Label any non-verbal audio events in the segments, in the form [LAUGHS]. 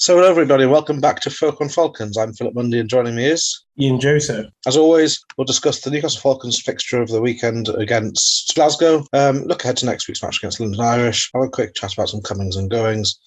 So, hello everybody, welcome back to Folk on Falcons. I'm Philip Mundy, and joining me is Ian Joseph. As always, we'll discuss the Newcastle Falcons fixture of the weekend against Glasgow. Um, look ahead to next week's match against London Irish. Have a quick chat about some comings and goings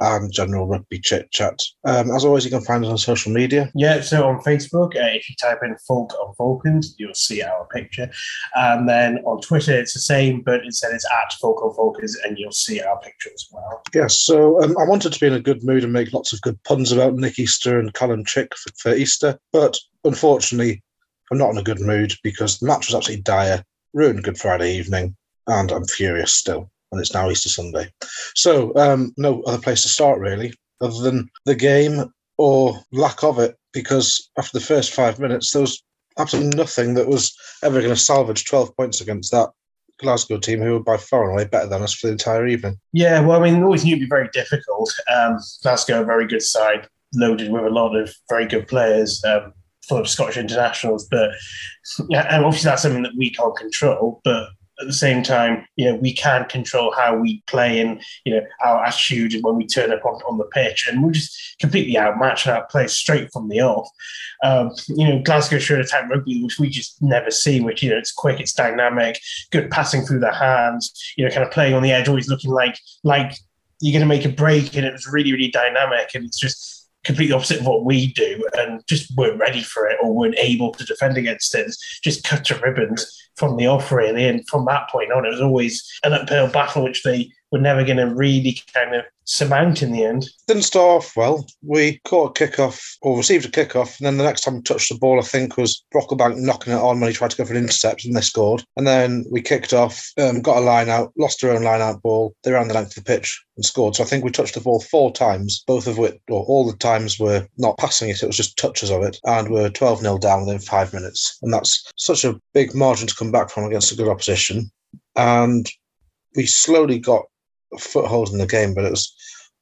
and general rugby chit chat. Um, as always, you can find us on social media. Yeah, so on Facebook, uh, if you type in Folk on Falcons, you'll see our picture. And then on Twitter, it's the same, but instead it's at Folk on Falcons, and you'll see our picture as well. Yes, so um, I wanted to be in a good mood and make lots of good puns about Nick Easter and Callum Chick for, for Easter, but unfortunately, I'm not in a good mood because the match was absolutely dire, ruined Good Friday evening, and I'm furious still and it's now Easter Sunday. So, um, no other place to start really, other than the game or lack of it, because after the first five minutes, there was absolutely nothing that was ever going to salvage 12 points against that Glasgow team, who were by far and away better than us for the entire evening. Yeah, well, I mean, always knew it'd be very difficult. Um, Glasgow, a very good side, loaded with a lot of very good players. Um, full of Scottish internationals, but yeah, and obviously that's something that we can't control. But at the same time, you know, we can't control how we play and, you know, our attitude when we turn up on, on the pitch. And we're just completely outmatched and outplayed straight from the off. Um, you know, Glasgow should attack rugby, which we just never see, which, you know, it's quick, it's dynamic, good passing through the hands, you know, kind of playing on the edge, always looking like, like, you're going to make a break, and it was really, really dynamic. And it's just, completely opposite of what we do and just weren't ready for it or weren't able to defend against it. just cut to ribbons from the off, really. And from that point on, it was always an uphill battle, which they were never going to really kind of surmount in the end. Didn't start off well. We caught a kickoff or received a kickoff, and then the next time we touched the ball, I think, was Brocklebank knocking it on when he tried to go for an intercept, and they scored. And then we kicked off, um, got a line out, lost our own line out ball. They ran the length of the pitch and scored. So I think we touched the ball four times, both of which, or all the times, were not passing it, it was just touches of it. And we're 12 0 down within five minutes. And that's such a big margin to come back from against a good opposition. And we slowly got foothold in the game, but it was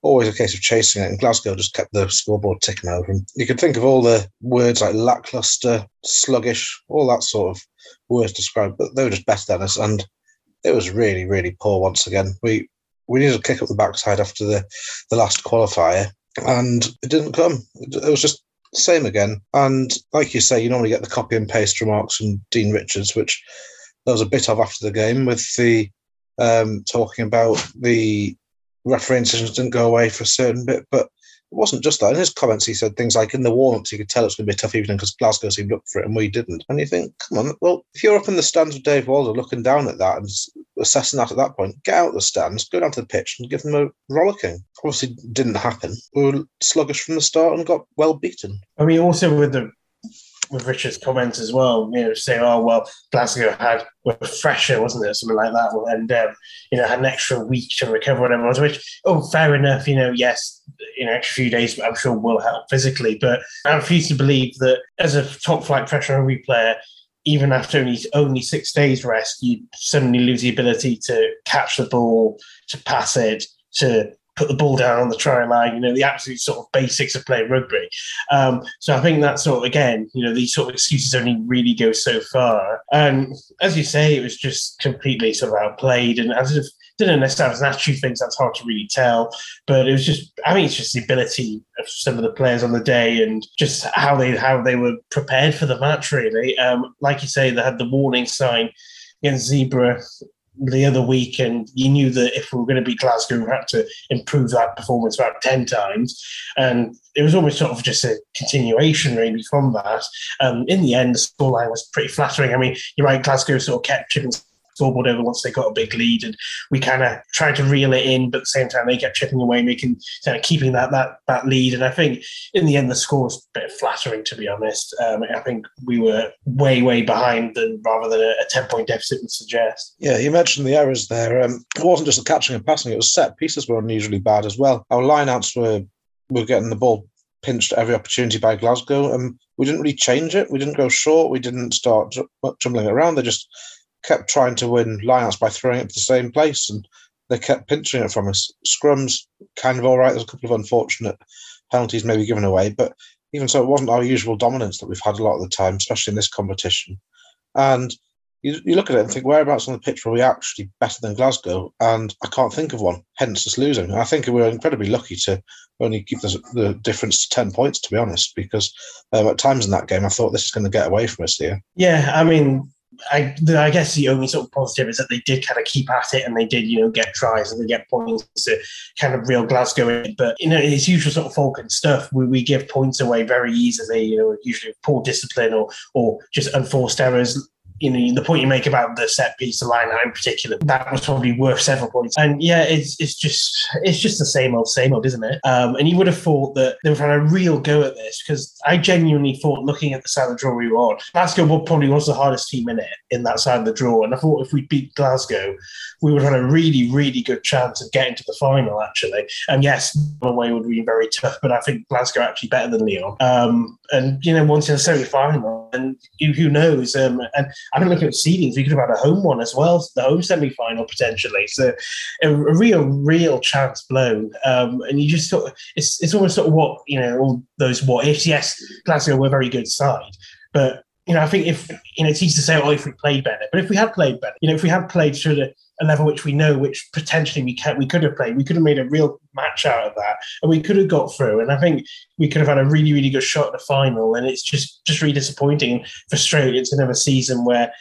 always a case of chasing it. And Glasgow just kept the scoreboard ticking over. You could think of all the words like lackluster, sluggish, all that sort of words described, but they were just better than us. And it was really, really poor once again. We we needed a kick up the backside after the, the last qualifier, and it didn't come. It was just same again. And like you say, you normally get the copy and paste remarks from Dean Richards, which there was a bit of after the game with the um, talking about the refereeing decisions didn't go away for a certain bit, but it wasn't just that. In his comments, he said things like in the warm-ups, you could tell it's going to be a tough evening because Glasgow seemed up for it and we didn't. And you think, come on, well, if you're up in the stands with Dave Walder looking down at that and assessing that at that point, get out of the stands, go down to the pitch and give them a rollicking. Obviously, didn't happen. We were sluggish from the start and got well beaten. I mean, also with the with Richard's comments as well, you know, saying, "Oh well, Glasgow had were fresher, wasn't it, something like that, and um, you know had an extra week to recover, whatever." Was which, oh, fair enough, you know, yes, you know, extra few days, I'm sure will help physically, but I refuse to believe that as a top flight pressure rugby player, even after only only six days rest, you suddenly lose the ability to catch the ball, to pass it, to put the ball down on the try line, you know, the absolute sort of basics of playing rugby. Um, so I think that sort of, again, you know, these sort of excuses only really go so far. And as you say, it was just completely sort of outplayed. And as if didn't necessarily have things that's hard to really tell. But it was just I mean it's just the ability of some of the players on the day and just how they how they were prepared for the match really. Um, like you say, they had the warning sign against Zebre the other week, and you knew that if we were going to beat Glasgow, we had to improve that performance about 10 times. And it was almost sort of just a continuation, really, from that. Um, in the end, the scoreline was pretty flattering. I mean, you're right, Glasgow sort of kept chipping scoreboard over once they got a big lead, and we kind of tried to reel it in, but at the same time they kept chipping away, making kind of keeping that that that lead. And I think in the end the score was a bit flattering, to be honest. Um, I think we were way way behind than rather than a, a ten point deficit would suggest. Yeah, you mentioned the errors there. Um, it wasn't just the catching and passing; it was set pieces were unusually bad as well. Our lineouts were were getting the ball pinched every opportunity by Glasgow, and we didn't really change it. We didn't go short. We didn't start jumbling around. They just kept trying to win lineouts by throwing it to the same place, and they kept pinching it from us. Scrums kind of all right. There's a couple of unfortunate penalties maybe given away, but even so, it wasn't our usual dominance that we've had a lot of the time, especially in this competition. And you, you look at it and think, whereabouts on the pitch were we actually better than Glasgow? And I can't think of one, hence us losing. I think we were incredibly lucky to only keep the, the difference to 10 points, to be honest, because um, at times in that game, I thought this is going to get away from us here. Yeah, I mean, I, I guess the only sort of positive is that they did kind of keep at it and they did, you know, get tries and they get points to kind of real Glasgow in. But, you know, it's usual sort of Falcon stuff. We, we give points away very easily, you know, usually poor discipline or, or just unforced errors you know the point you make about the set piece, the line out in particular, that was probably worth several points. And yeah, it's it's just it's just the same old same old, isn't it? Um, and you would have thought that they have had a real go at this because I genuinely thought, looking at the side of the draw we were on, Glasgow probably was the hardest team in it in that side of the draw. And I thought if we beat Glasgow, we would have had a really really good chance of getting to the final actually. And yes, the way would be very tough, but I think Glasgow actually better than Lyon. Um, and you know, once in a semi final, and who knows? Um, and I don't look at seedings. We could have had a home one as well, the home semi final potentially. So a, a, real, real chance blown. Um, and you just sort of, it's, it's almost sort of what, you know, all those what ifs. Yes, Glasgow were a very good side, but you know, I think if you know, it's easy to say, oh, if we played better, but if we had played better, you know, if we had played sort of a level which we know, which potentially we can we could have played. We could have made a real match out of that, and we could have got through. And I think we could have had a really, really good shot at the final. And it's just just really disappointing and frustrating to have a season where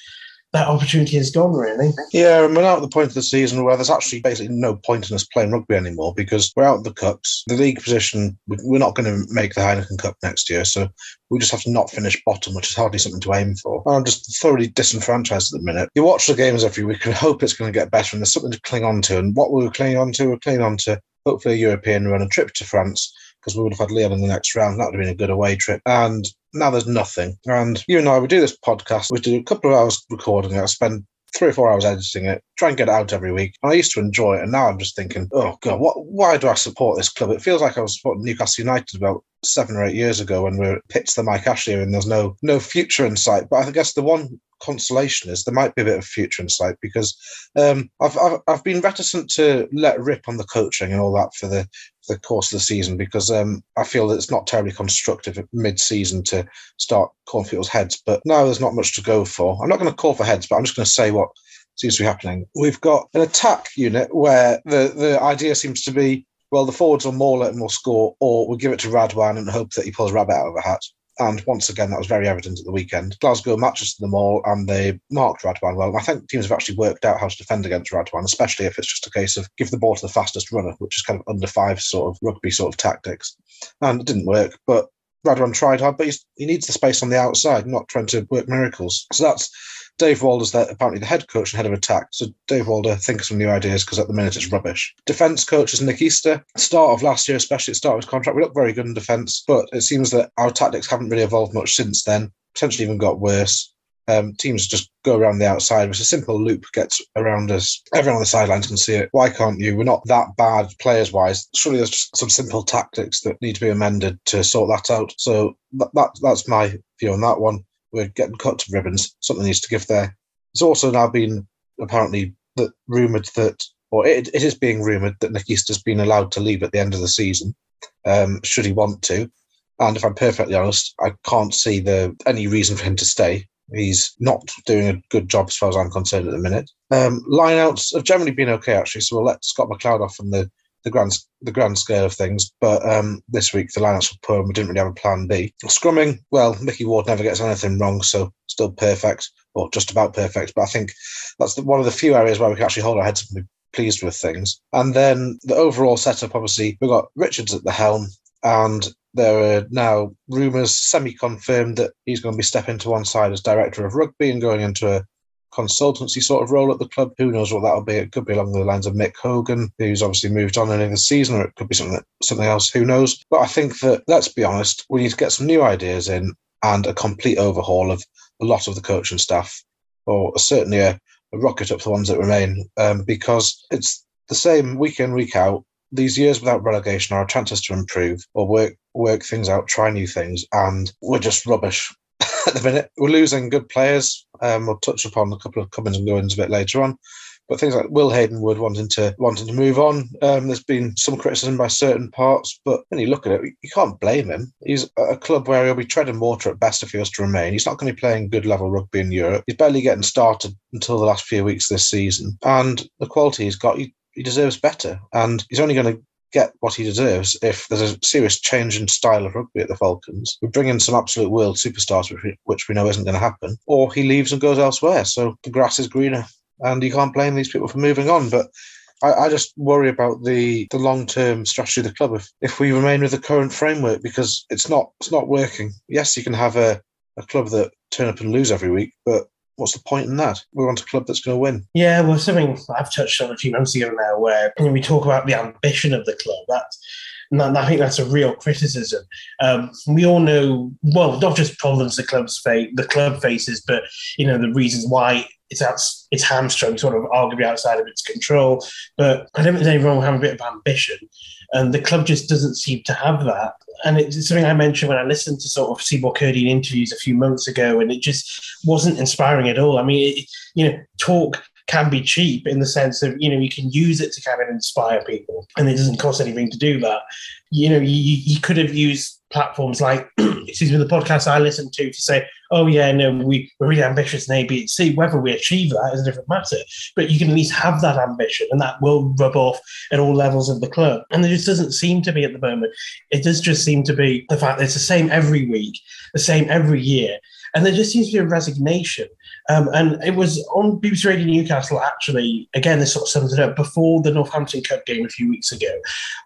that opportunity has gone, really. Yeah, and we're now at the point of the season where there's actually basically no point in us playing rugby anymore because we're out of the cups. The league position, we're not going to make the Heineken Cup next year, so we just have to not finish bottom, which is hardly something to aim for. And I'm just thoroughly disenfranchised at the minute. You watch the games every week and [LAUGHS] hope it's going to get better, and there's something to cling on to. And what we're clinging on to, we're clinging on to hopefully a European run, a trip to France because we would have had Lyon in the next round. That would have been a good away trip. And now there's nothing. And you and I, we do this podcast. We do a couple of hours recording it. I spend three or four hours editing it, try and get it out every week. And I used to enjoy it, and now I'm just thinking, oh god, what? Why do I support this club? It feels like I was supporting Newcastle United about seven or eight years ago when we were pitched the Mike Ashley and there's no no future in sight. But I guess the one consolation is there might be a bit of future in sight because um, I've, I've, I've been reticent to let rip on the coaching and all that for the for the course of the season because um, I feel that it's not terribly constructive mid-season to start calling people's heads. But now there's not much to go for. I'm not going to call for heads, but I'm just going to say what seems to be happening. We've got an attack unit where the the idea seems to be well, the forwards will maul it and will score, or we'll give it to Radwan and hope that he pulls rabbit out of a hat. And once again, that was very evident at the weekend. Glasgow matches them all and they marked Radwan well. I think teams have actually worked out how to defend against Radwan, especially if it's just a case of give the ball to the fastest runner, which is kind of under five sort of rugby sort of tactics. And it didn't work, but Radwan tried hard, but he needs the space on the outside, not trying to work miracles. So that's Dave Walder's there, apparently the head coach and head of attack. So Dave Walder thinks some new ideas because at the minute it's rubbish. Defence coach is Nick Easter. Start of last year, especially at the start of his contract, we looked very good in defence, but it seems that our tactics haven't really evolved much since then. Potentially even got worse. Um, teams just go around the outside. It's a simple loop gets around us. Everyone on the sidelines can see it. Why can't you? We're not that bad players wise. Surely there's some simple tactics that need to be amended to sort that out. So that, that that's my view on that one we're getting cut to ribbons. Something needs to give there. It's also now been apparently that rumoured that, or it, it is being rumoured that Nick Easter's been allowed to leave at the end of the season, um, should he want to. And if I'm perfectly honest, I can't see the any reason for him to stay. He's not doing a good job as far as I'm concerned at the minute. Um, lineouts have generally been okay actually, so we'll let Scott McLeod off from the the grand the grand scale of things. But um, this week the lineups were poor and we didn't really have a plan B. Scrumming, well, Mickey Ward never gets anything wrong, so still perfect or just about perfect. But I think that's the, one of the few areas where we can actually hold our heads and be pleased with things. And then the overall setup, obviously, we've got Richards at the helm, and there are now rumours semi-confirmed that he's going to be stepping to one side as director of rugby and going into a consultancy sort of role at the club. Who knows what that'll be? It could be along the lines of Mick Hogan, who's obviously moved on in the season, or it could be something something else. Who knows? But I think that let's be honest, we need to get some new ideas in and a complete overhaul of a lot of the coaching staff, or certainly a, a rocket up the ones that remain, um, because it's the same week in week out. These years without relegation are a chance to improve or work work things out, try new things, and we're just rubbish at the minute. We're losing good players. Um, we'll touch upon a couple of comings and goings a bit later on. But things like Will Haydon-Wood wanting to wanting to move on. Um, there's been some criticism by certain parts, but when you look at it, you can't blame him. He's a club where he'll be treading water at best if he was to remain. He's not going to be playing good level rugby in Europe. He's barely getting started until the last few weeks this season, and the quality he's got, he, he deserves better. And he's only going to get what he deserves if there's a serious change in style of rugby at the Falcons. We bring in some absolute world superstars, which we, which we know isn't going to happen, or he leaves and goes elsewhere. So the grass is greener, and you can't blame these people for moving on. But I, I just worry about the, the long term strategy of the club if, if we remain with the current framework because it's not it's not working. Yes, you can have a, a club that turn up and lose every week, but what's the point in that? We want a club that's going to win. Yeah, well, something I've touched on a few months ago now, where you know, we talk about the ambition of the club. That's I think that's a real criticism. Um, we all know, well, not just problems the club's face, the club faces, but you know the reasons why it's out, it's hamstrung, sort of arguably outside of its control. But I don't think wrong with having a bit of ambition, and the club just doesn't seem to have that. And it's something I mentioned when I listened to sort of Semore Kurdi interviews a few months ago, and it just wasn't inspiring at all. I mean, it, you know, talk can be cheap in the sense of you know you can use it to kind of inspire people and it doesn't cost anything to do that. You know you, you could have used platforms like [CLEARS THROAT] excuse me the podcast i listen to to say oh yeah no we, we're really ambitious in a b and c. Whether we achieve that is a different matter. But you can at least have that ambition and that will rub off at all levels of the club. And there just doesn't seem to be at the moment. It does just seem to be the fact that it's the same every week the same every year and there just seems to be a resignation. Um, and it was on BBC Radio Newcastle, actually, again, this sort of sums it up, before the Northampton Cup game a few weeks ago,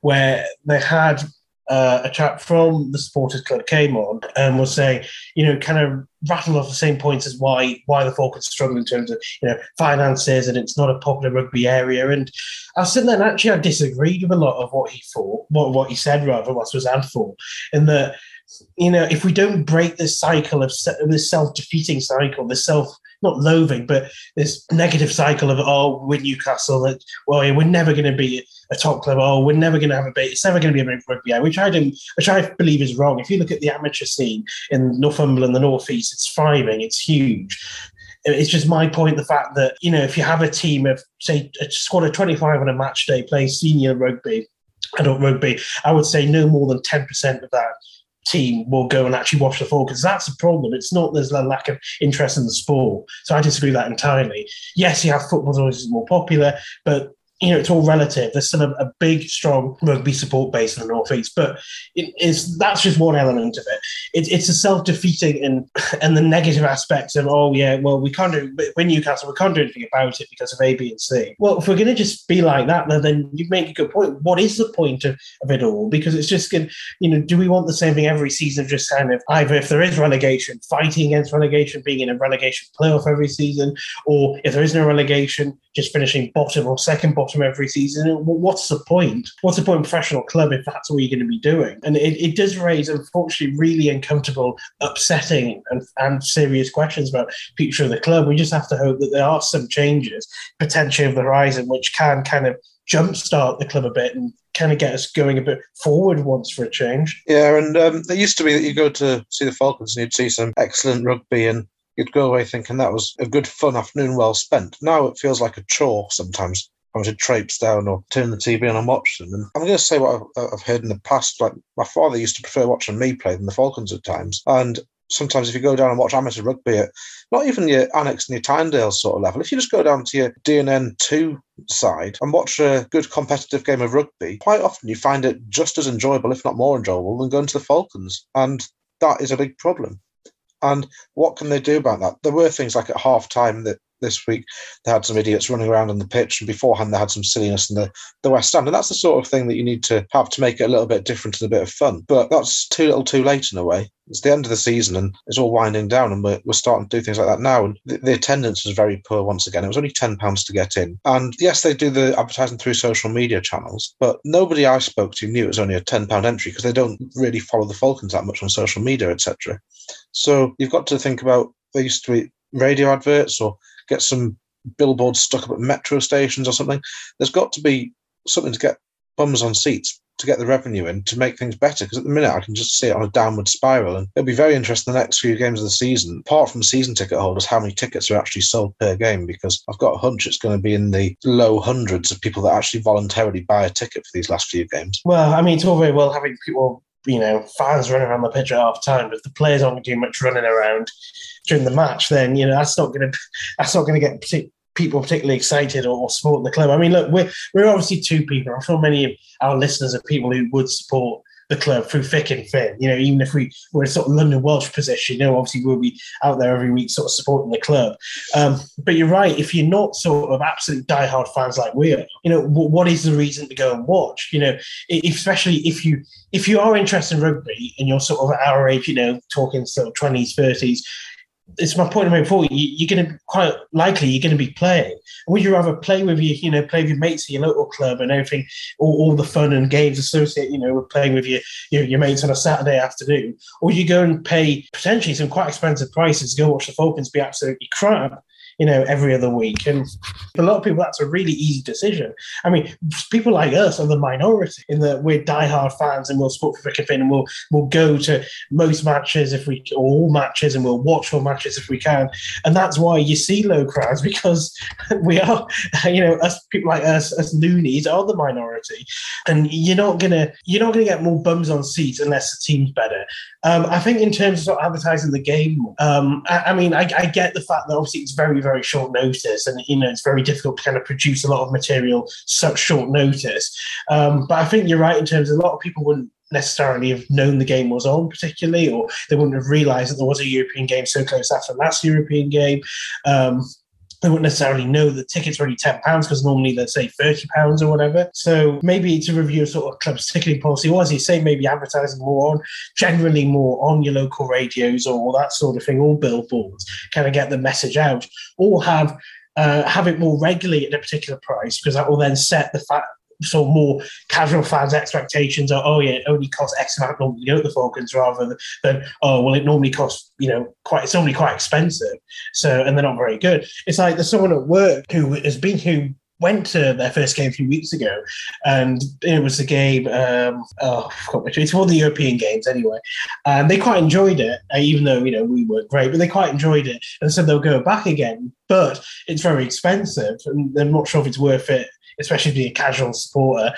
where they had uh, a chap from the supporters club came on and was saying, you know, kind of rattled off the same points as why why the Falcons struggle in terms of you know finances and it's not a popular rugby area. And I was sitting there and actually I disagreed with a lot of what he thought, what what he said rather, what was ad for, in that you know, if we don't break this cycle of this self-defeating cycle, this self not loathing, but this negative cycle of oh, we're Newcastle, that well, we're never going to be a top club. Oh, we're never going to have a bait. It's never going to be a big rugby which I don't, which I believe is wrong. If you look at the amateur scene in Northumberland, the northeast, it's thriving, it's huge. It's just my point, the fact that you know, if you have a team of say a squad of twenty five on a match day playing senior rugby, adult rugby, I would say no more than ten percent of that team will go and actually watch the fall because that's a problem. It's not there's a lack of interest in the sport. So I disagree with that entirely. Yes, you have football's always more popular, but you know, it's all relative. There's still a, a big, strong rugby support base in the northeast, but it is that's just one element of it. it it's a self-defeating and [LAUGHS] and the negative aspects of oh yeah, well we can't do when Newcastle we can't do anything about it because of A, B, and C. Well, if we're going to just be like that, then you make a good point. What is the point of, of it all? Because it's just going, you know, do we want the same thing every season? Just kind of either if there is relegation, fighting against relegation, being in a relegation playoff every season, or if there is no relegation, just finishing bottom or second bottom bottom every season. What's the point? What's the point of professional club if that's all you're going to be doing? And it, it does raise, unfortunately, really uncomfortable, upsetting, and, and serious questions about future of the club. We just have to hope that there are some changes potentially of the horizon which can kind of jumpstart the club a bit and kind of get us going a bit forward once for a change. Yeah, and um, there used to be that you go to see the Falcons and you'd see some excellent rugby and you'd go away thinking that was a good fun afternoon well spent. Now it feels like a chore sometimes. I to traipse down or turn the TV on and watch them. And I'm going to say what I've, uh, I've heard in the past. Like my father used to prefer watching me play than the Falcons at times. And sometimes if you go down and watch amateur rugby at not even your Alnwick and your Tynedale sort of level, if you just go down to your DNN two side and watch a good competitive game of rugby, quite often you find it just as enjoyable, if not more enjoyable, than going to the Falcons. And that is a big problem. And what can they do about that? There were things like at half time that this week they had some idiots running around on the pitch, and beforehand they had some silliness in the, the West Stand. And that's the sort of thing that you need to have to make it a little bit different and a bit of fun. But that's too little too late in a way. It's the end of the season and it's all winding down, and we're, we're starting to do things like that now. And the, the attendance was very poor once again. It was only £10 to get in. And yes, they do the advertising through social media channels, but nobody I spoke to knew it was only a £10 entry because they don't really follow the Falcons that much on social media, etc. So you've got to think about they used to be radio adverts or get some billboards stuck up at metro stations or something. There's got to be something to get bums on seats to get the revenue in to make things better. Because at the minute, I can just see it on a downward spiral. And it'll be very interesting the next few games of the season, apart from season ticket holders, how many tickets are actually sold per game. Because I've got a hunch it's going to be in the low hundreds of people that actually voluntarily buy a ticket for these last few games. Well, I mean, it's all very well having people you know, fans running around the pitch at half time, if the players aren't doing much running around during the match, then you know that's not going to that's not going to get people particularly excited or, or support the club. I mean, look, we're we're obviously two people. I'm sure many of our listeners are people who would support the club through thick and thin. You know, even if we were a sort of London Welsh position, you know, obviously we'll be out there every week sort of supporting the club. Um, but you're right, if you're not sort of absolute diehard fans like we are, you know, w- what is the reason to go and watch? You know, especially if you if you are interested in rugby and you're sort of our age, you know, talking sort of 20s, 30s, it's my point I made before. You, are going to quite likely you're going to be playing. Would you rather play with your, you know, play with your mates at your local club and everything, all, all the fun and games associated, you know, with playing with your, your, your mates on a Saturday afternoon, or you go and pay potentially some quite expensive prices to go watch the Falcons be absolutely crap you know, every other week. And for a lot of people, that's a really easy decision. I mean, people like us are the minority in that we're diehard fans and we'll support for thick and we'll we'll go to most matches if we or all matches and we'll watch all matches if we can. And that's why you see low crowds [LAUGHS] because we are, you know, us people like us, us loonies are the minority. And you're not gonna you're not gonna get more bums on seats unless the team's better. Um, I think in terms of, sort of advertising the game, um, I, I, mean, I, I, get the fact that obviously it's very, very short notice, and you know it's very difficult to kind of produce a lot of material such short notice. Um, but I think you're right in terms of a lot of people wouldn't necessarily have known the game was on particularly or they wouldn't have realized that there was a european game so close after the last european game um, they wouldn't necessarily know the tickets are only ten pounds because normally they'd say thirty pounds or whatever. So maybe to review sort of club's ticketing policy, or as you say, maybe advertising more on generally more on your local radios or that sort of thing, or billboards, kind of get the message out, or have uh, have it more regularly at a particular price because that will then set the fact so more casual fans' expectations are, oh yeah, it only costs X amount normally to go to the Falcons, rather than, oh well, it normally costs you know quite it's normally quite expensive, so and they're not very good. It's like there's someone at work who has been who went to their first game a few weeks ago, and it was a game. Um, oh, which. It's one of the European games anyway, and they quite enjoyed it, uh, even though you know we weren't great, but they quite enjoyed it, and said they'll go back again. But it's very expensive, and they're not sure if it's worth it especially being a casual supporter,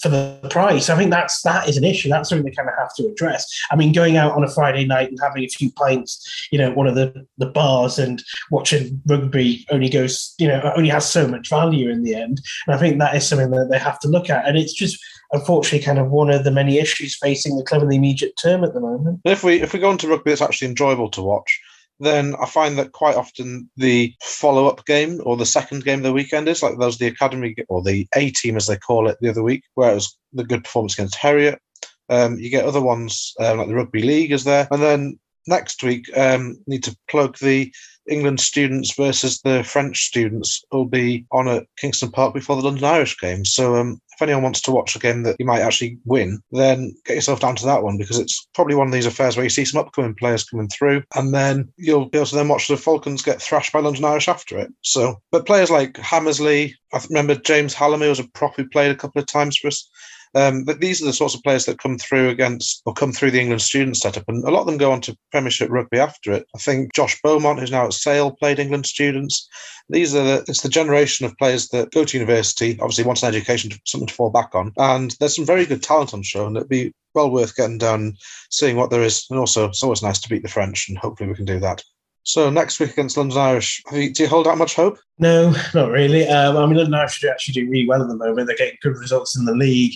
for the price. I think that's that is an issue. That's something they kind of have to address. I mean, going out on a Friday night and having a few pints, you know, one of the the bars and watching rugby only goes, you know, only has so much value in the end. And I think that is something that they have to look at. And it's just unfortunately kind of one of the many issues facing the club in the immediate term at the moment. If we if we go into rugby, it's actually enjoyable to watch then I find that quite often the follow up game or the second game of the weekend is like there's the academy or the A team as they call it the other week, where it was the good performance against Harriet. Um, you get other ones um, like the rugby league is there, and then next week um, need to plug the England students versus the French students will be on at Kingston Park before the London Irish game. So um, if anyone wants to watch a game that you might actually win, then get yourself down to that one because it's probably one of these affairs where you see some upcoming players coming through, and then you'll be able to then watch the Falcons get thrashed by London Irish after it. So, but players like Hammersley, I remember James Hallamey was a prop who played a couple of times for us. Um, but these are the sorts of players that come through against or come through the England student setup, and a lot of them go on to Premiership rugby after it. I think Josh Beaumont, who's now at Sale, played England students. These are the, it's the generation of players that go to university, obviously wants an education, something to fall back on, and there's some very good talent on show, and it'd be well worth getting down, seeing what there is, and also it's always nice to beat the French, and hopefully we can do that. So next week against London Irish, do you hold out much hope? No, not really. Um, I mean, London Irish are actually doing really well at the moment. They're getting good results in the league.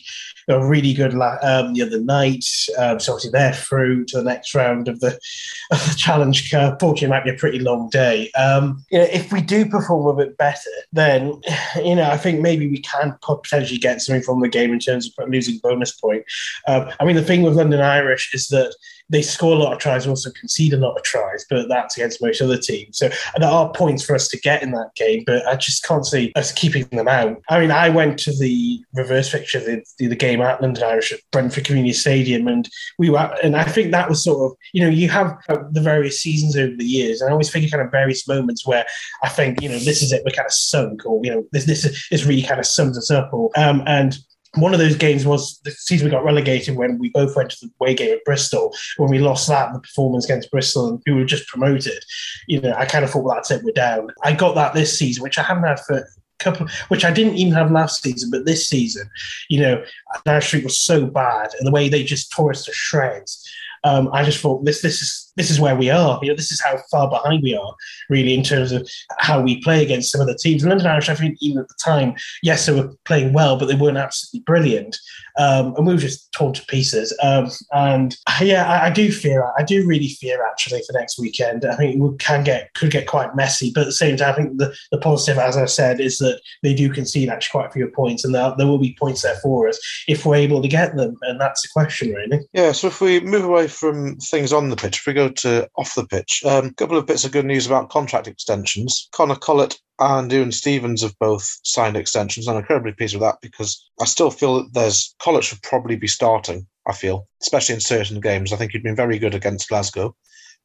They were really good um, the other night. Um, so obviously they're through to the next round of the, [LAUGHS] of the Challenge Cup. Fortunately, it might be a pretty long day. Um, you know, if we do perform a bit better, then [SIGHS] you know I think maybe we can potentially get something from the game in terms of losing bonus point. Um, I mean, the thing with London Irish is that they score a lot of tries, also concede a lot of tries, but that's against most other teams. So there are points for us to get in that game, but I just can't see us keeping them out. I mean, I went to the reverse fixture, the, the, the game at London Irish at Brentford Community Stadium, and we were, and I think that was sort of, you know, you have the various seasons over the years, and I always think kind of various moments where I think, you know, this is it, we're kind of sunk, or you know, this this is really kind of sums us up, or um, and one of those games was the season we got relegated when we both went to the away game at Bristol. When we lost that, the performance against Bristol, and we were just promoted. You know, I kind of thought, well, that's it, we're down. I got that this season, which I haven't had for a couple, which I didn't even have last season, but this season, you know, Narrow Street was so bad, and the way they just tore us to shreds. Um, I just thought this this is this is where we are. You know, this is how far behind we are, really, in terms of how we play against some of the teams. London Irish, I think, even at the time, yes, they were playing well, but they weren't absolutely brilliant, um, and we were just torn to pieces. Um, and yeah, I, I, do fear, I do really fear actually for next weekend. I think it can get could get quite messy, but at the same time, I think the, the positive, as I said, is that they do concede actually quite a few points, and there, there will be points there for us if we're able to get them, and that's the question, really. Yeah. So if we move away from things on the pitch, if we go to off the pitch. A um, couple of bits of good news about contract extensions. Connor Collett and Ewan Stevens have both signed extensions. I'm incredibly pleased with that because I still feel that there's Collett should probably be starting. I feel, especially in certain games. I think he'd been very good against Glasgow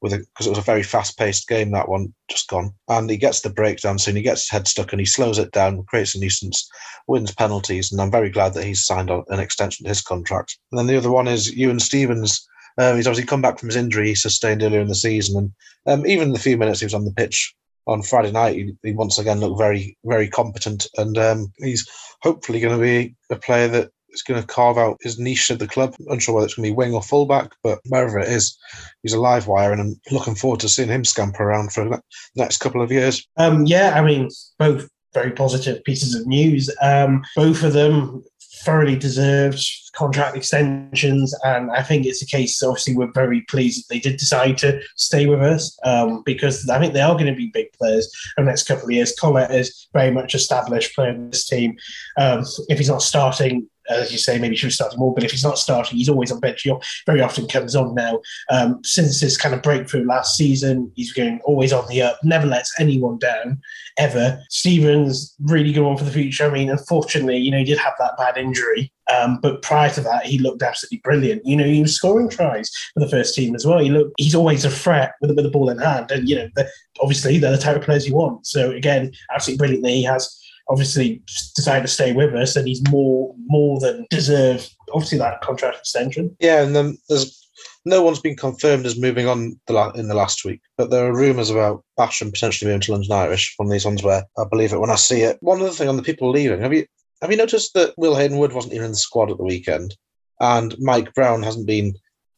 because it, it was a very fast-paced game that one just gone and he gets the breakdown soon he gets his head stuck and he slows it down creates a nuisance wins penalties and i'm very glad that he's signed an extension to his contract and then the other one is ewan stevens um, he's obviously come back from his injury he sustained earlier in the season, and um, even the few minutes he was on the pitch on Friday night, he, he once again looked very, very competent, and um, he's hopefully going to be a player that is going to carve out his niche at the club. Unsure whether it's going to be wing or fullback, but wherever it is, he's a live wire, and I'm looking forward to seeing him scamper around for the next couple of years. Um, yeah, I mean, both very positive pieces of news. Um, both of them thoroughly deserved contract extensions. And I think it's a case, obviously, we're very pleased that they did decide to stay with us um, because I think they are going to be big players in the next couple of years. Collett is very much established player in this team. Um, if he's not starting, as you say, maybe should have started more. But if he's not starting, he's always on bench. He very often comes on now. Um, since his kind of breakthrough last season, he's going always on the up, never lets anyone down ever. Stevens really good one for the future. I mean, unfortunately, you know, he did have that bad injury. Um, but prior to that, he looked absolutely brilliant. You know, he was scoring tries for the first team as well. He looked, he's always a threat with, with the ball in hand. And, you know, the, obviously they're the type of players you want. So again, absolutely brilliant that he has obviously decided to stay with us, and he's more more than deserved. Obviously, that contract extension. Yeah, and then there's no one's been confirmed as moving on the la- in the last week, but there are rumours about Basham potentially moving to London Irish. One of these ones where I believe it when I see it. One other thing on the people leaving. Have you have you noticed that Will Haydon-Wood wasn't even in the squad at the weekend, and Mike Brown hasn't been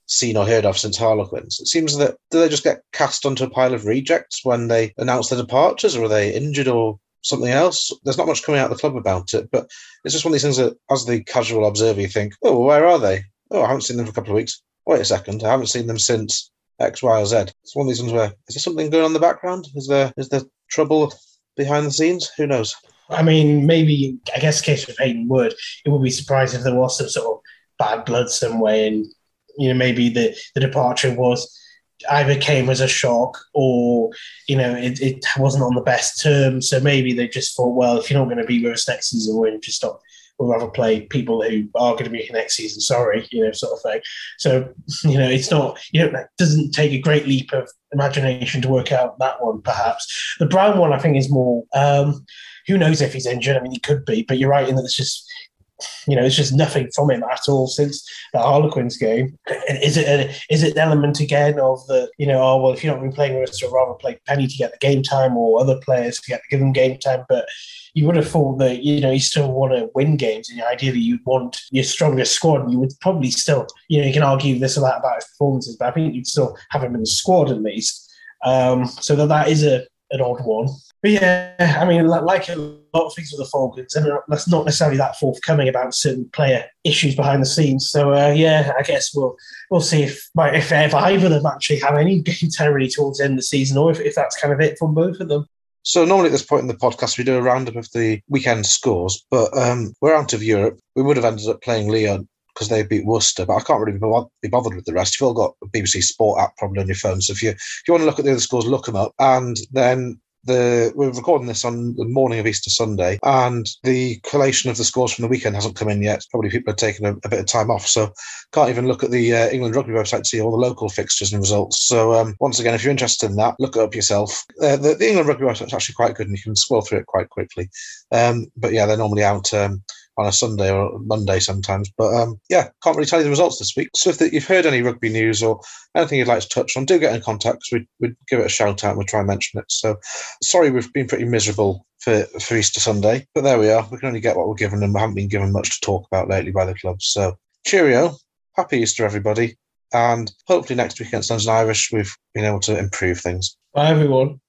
seen or heard of since Harlequins. It seems that do they just get cast onto a pile of rejects when they announce their departures, or are they injured or something else. There's not much coming out of the club about it, but it's just one of these things that, as the casual observer, you think, oh, where are they? Oh, I haven't seen them for a couple of weeks. Wait a second, I haven't seen them since X, Y, or Z. It's one of these ones where is there something going on in the background? Is there is there trouble behind the scenes? Who knows? I mean, maybe I guess case with Haydon-Wood, it would be surprising if there was some sort of bad blood somewhere, and you know maybe the the departure was either came as a shock or you know it, it wasn't on the best terms. So maybe they just thought well if you're not going to be with us next season we'll just stop. We'll rather play people who are going to be here next season. Sorry you know sort of thing. So [LAUGHS] you know it's not you know it doesn't take a great leap of imagination to work out that one perhaps. The brown one i think is more um who knows if he's injured. I mean he could be but you're right in that it's just you know, it's just nothing from him at all since the Harlequins game. Is it a, is it an element again of the you know, oh well, if you're not been playing with us, I'd rather play Penny to get the game time or other players to get to give them game time, but you would have thought that you know you still want to win games, and ideally you'd want your strongest squad. You would probably still, you know, you can argue this or that about his performances, but I think you'd still have him in the squad at least. Um, so that that is a an odd one. But yeah, I mean, like a lot of things with the Falcons, and that's not necessarily that forthcoming about certain player issues behind the scenes. So uh, yeah, I guess we'll we'll see if if, if either of them actually have any game territory towards the end of the season, or if, if that's kind of it from both of them. So normally at this point in the podcast we do a roundup of the weekend scores, but um, we're out of Europe. We would have ended up playing Lyon because they beat Worcester, but I can't really be bothered with the rest. You've all got a BBC Sport app probably on your phone, so if you if you want to look at the other scores, look them up, and then the we're recording this on the morning of Easter Sunday, and the collation of the scores from the weekend hasn't come in yet. Probably people are taking a, a bit of time off, so can't even look at the uh, England Rugby website to see all the local fixtures and results. So um, once again, if you're interested in that, look it up yourself. Uh, the, the, England Rugby website is actually quite good, and you can scroll through it quite quickly. Um, but yeah, they're normally out. Um, on a Sunday or Monday sometimes. But um, yeah, can't really tell you the results this week. So if the, you've heard any rugby news or anything you'd like to touch on, do get in contact we'd, we'd give it a shout out and we'll try and mention it. So sorry we've been pretty miserable for, for Easter Sunday, but there we are. We can only get what we're given and we haven't been given much to talk about lately by the club. So cheerio. Happy Easter, everybody. And hopefully next week against London Irish, we've been able to improve things. Bye, everyone.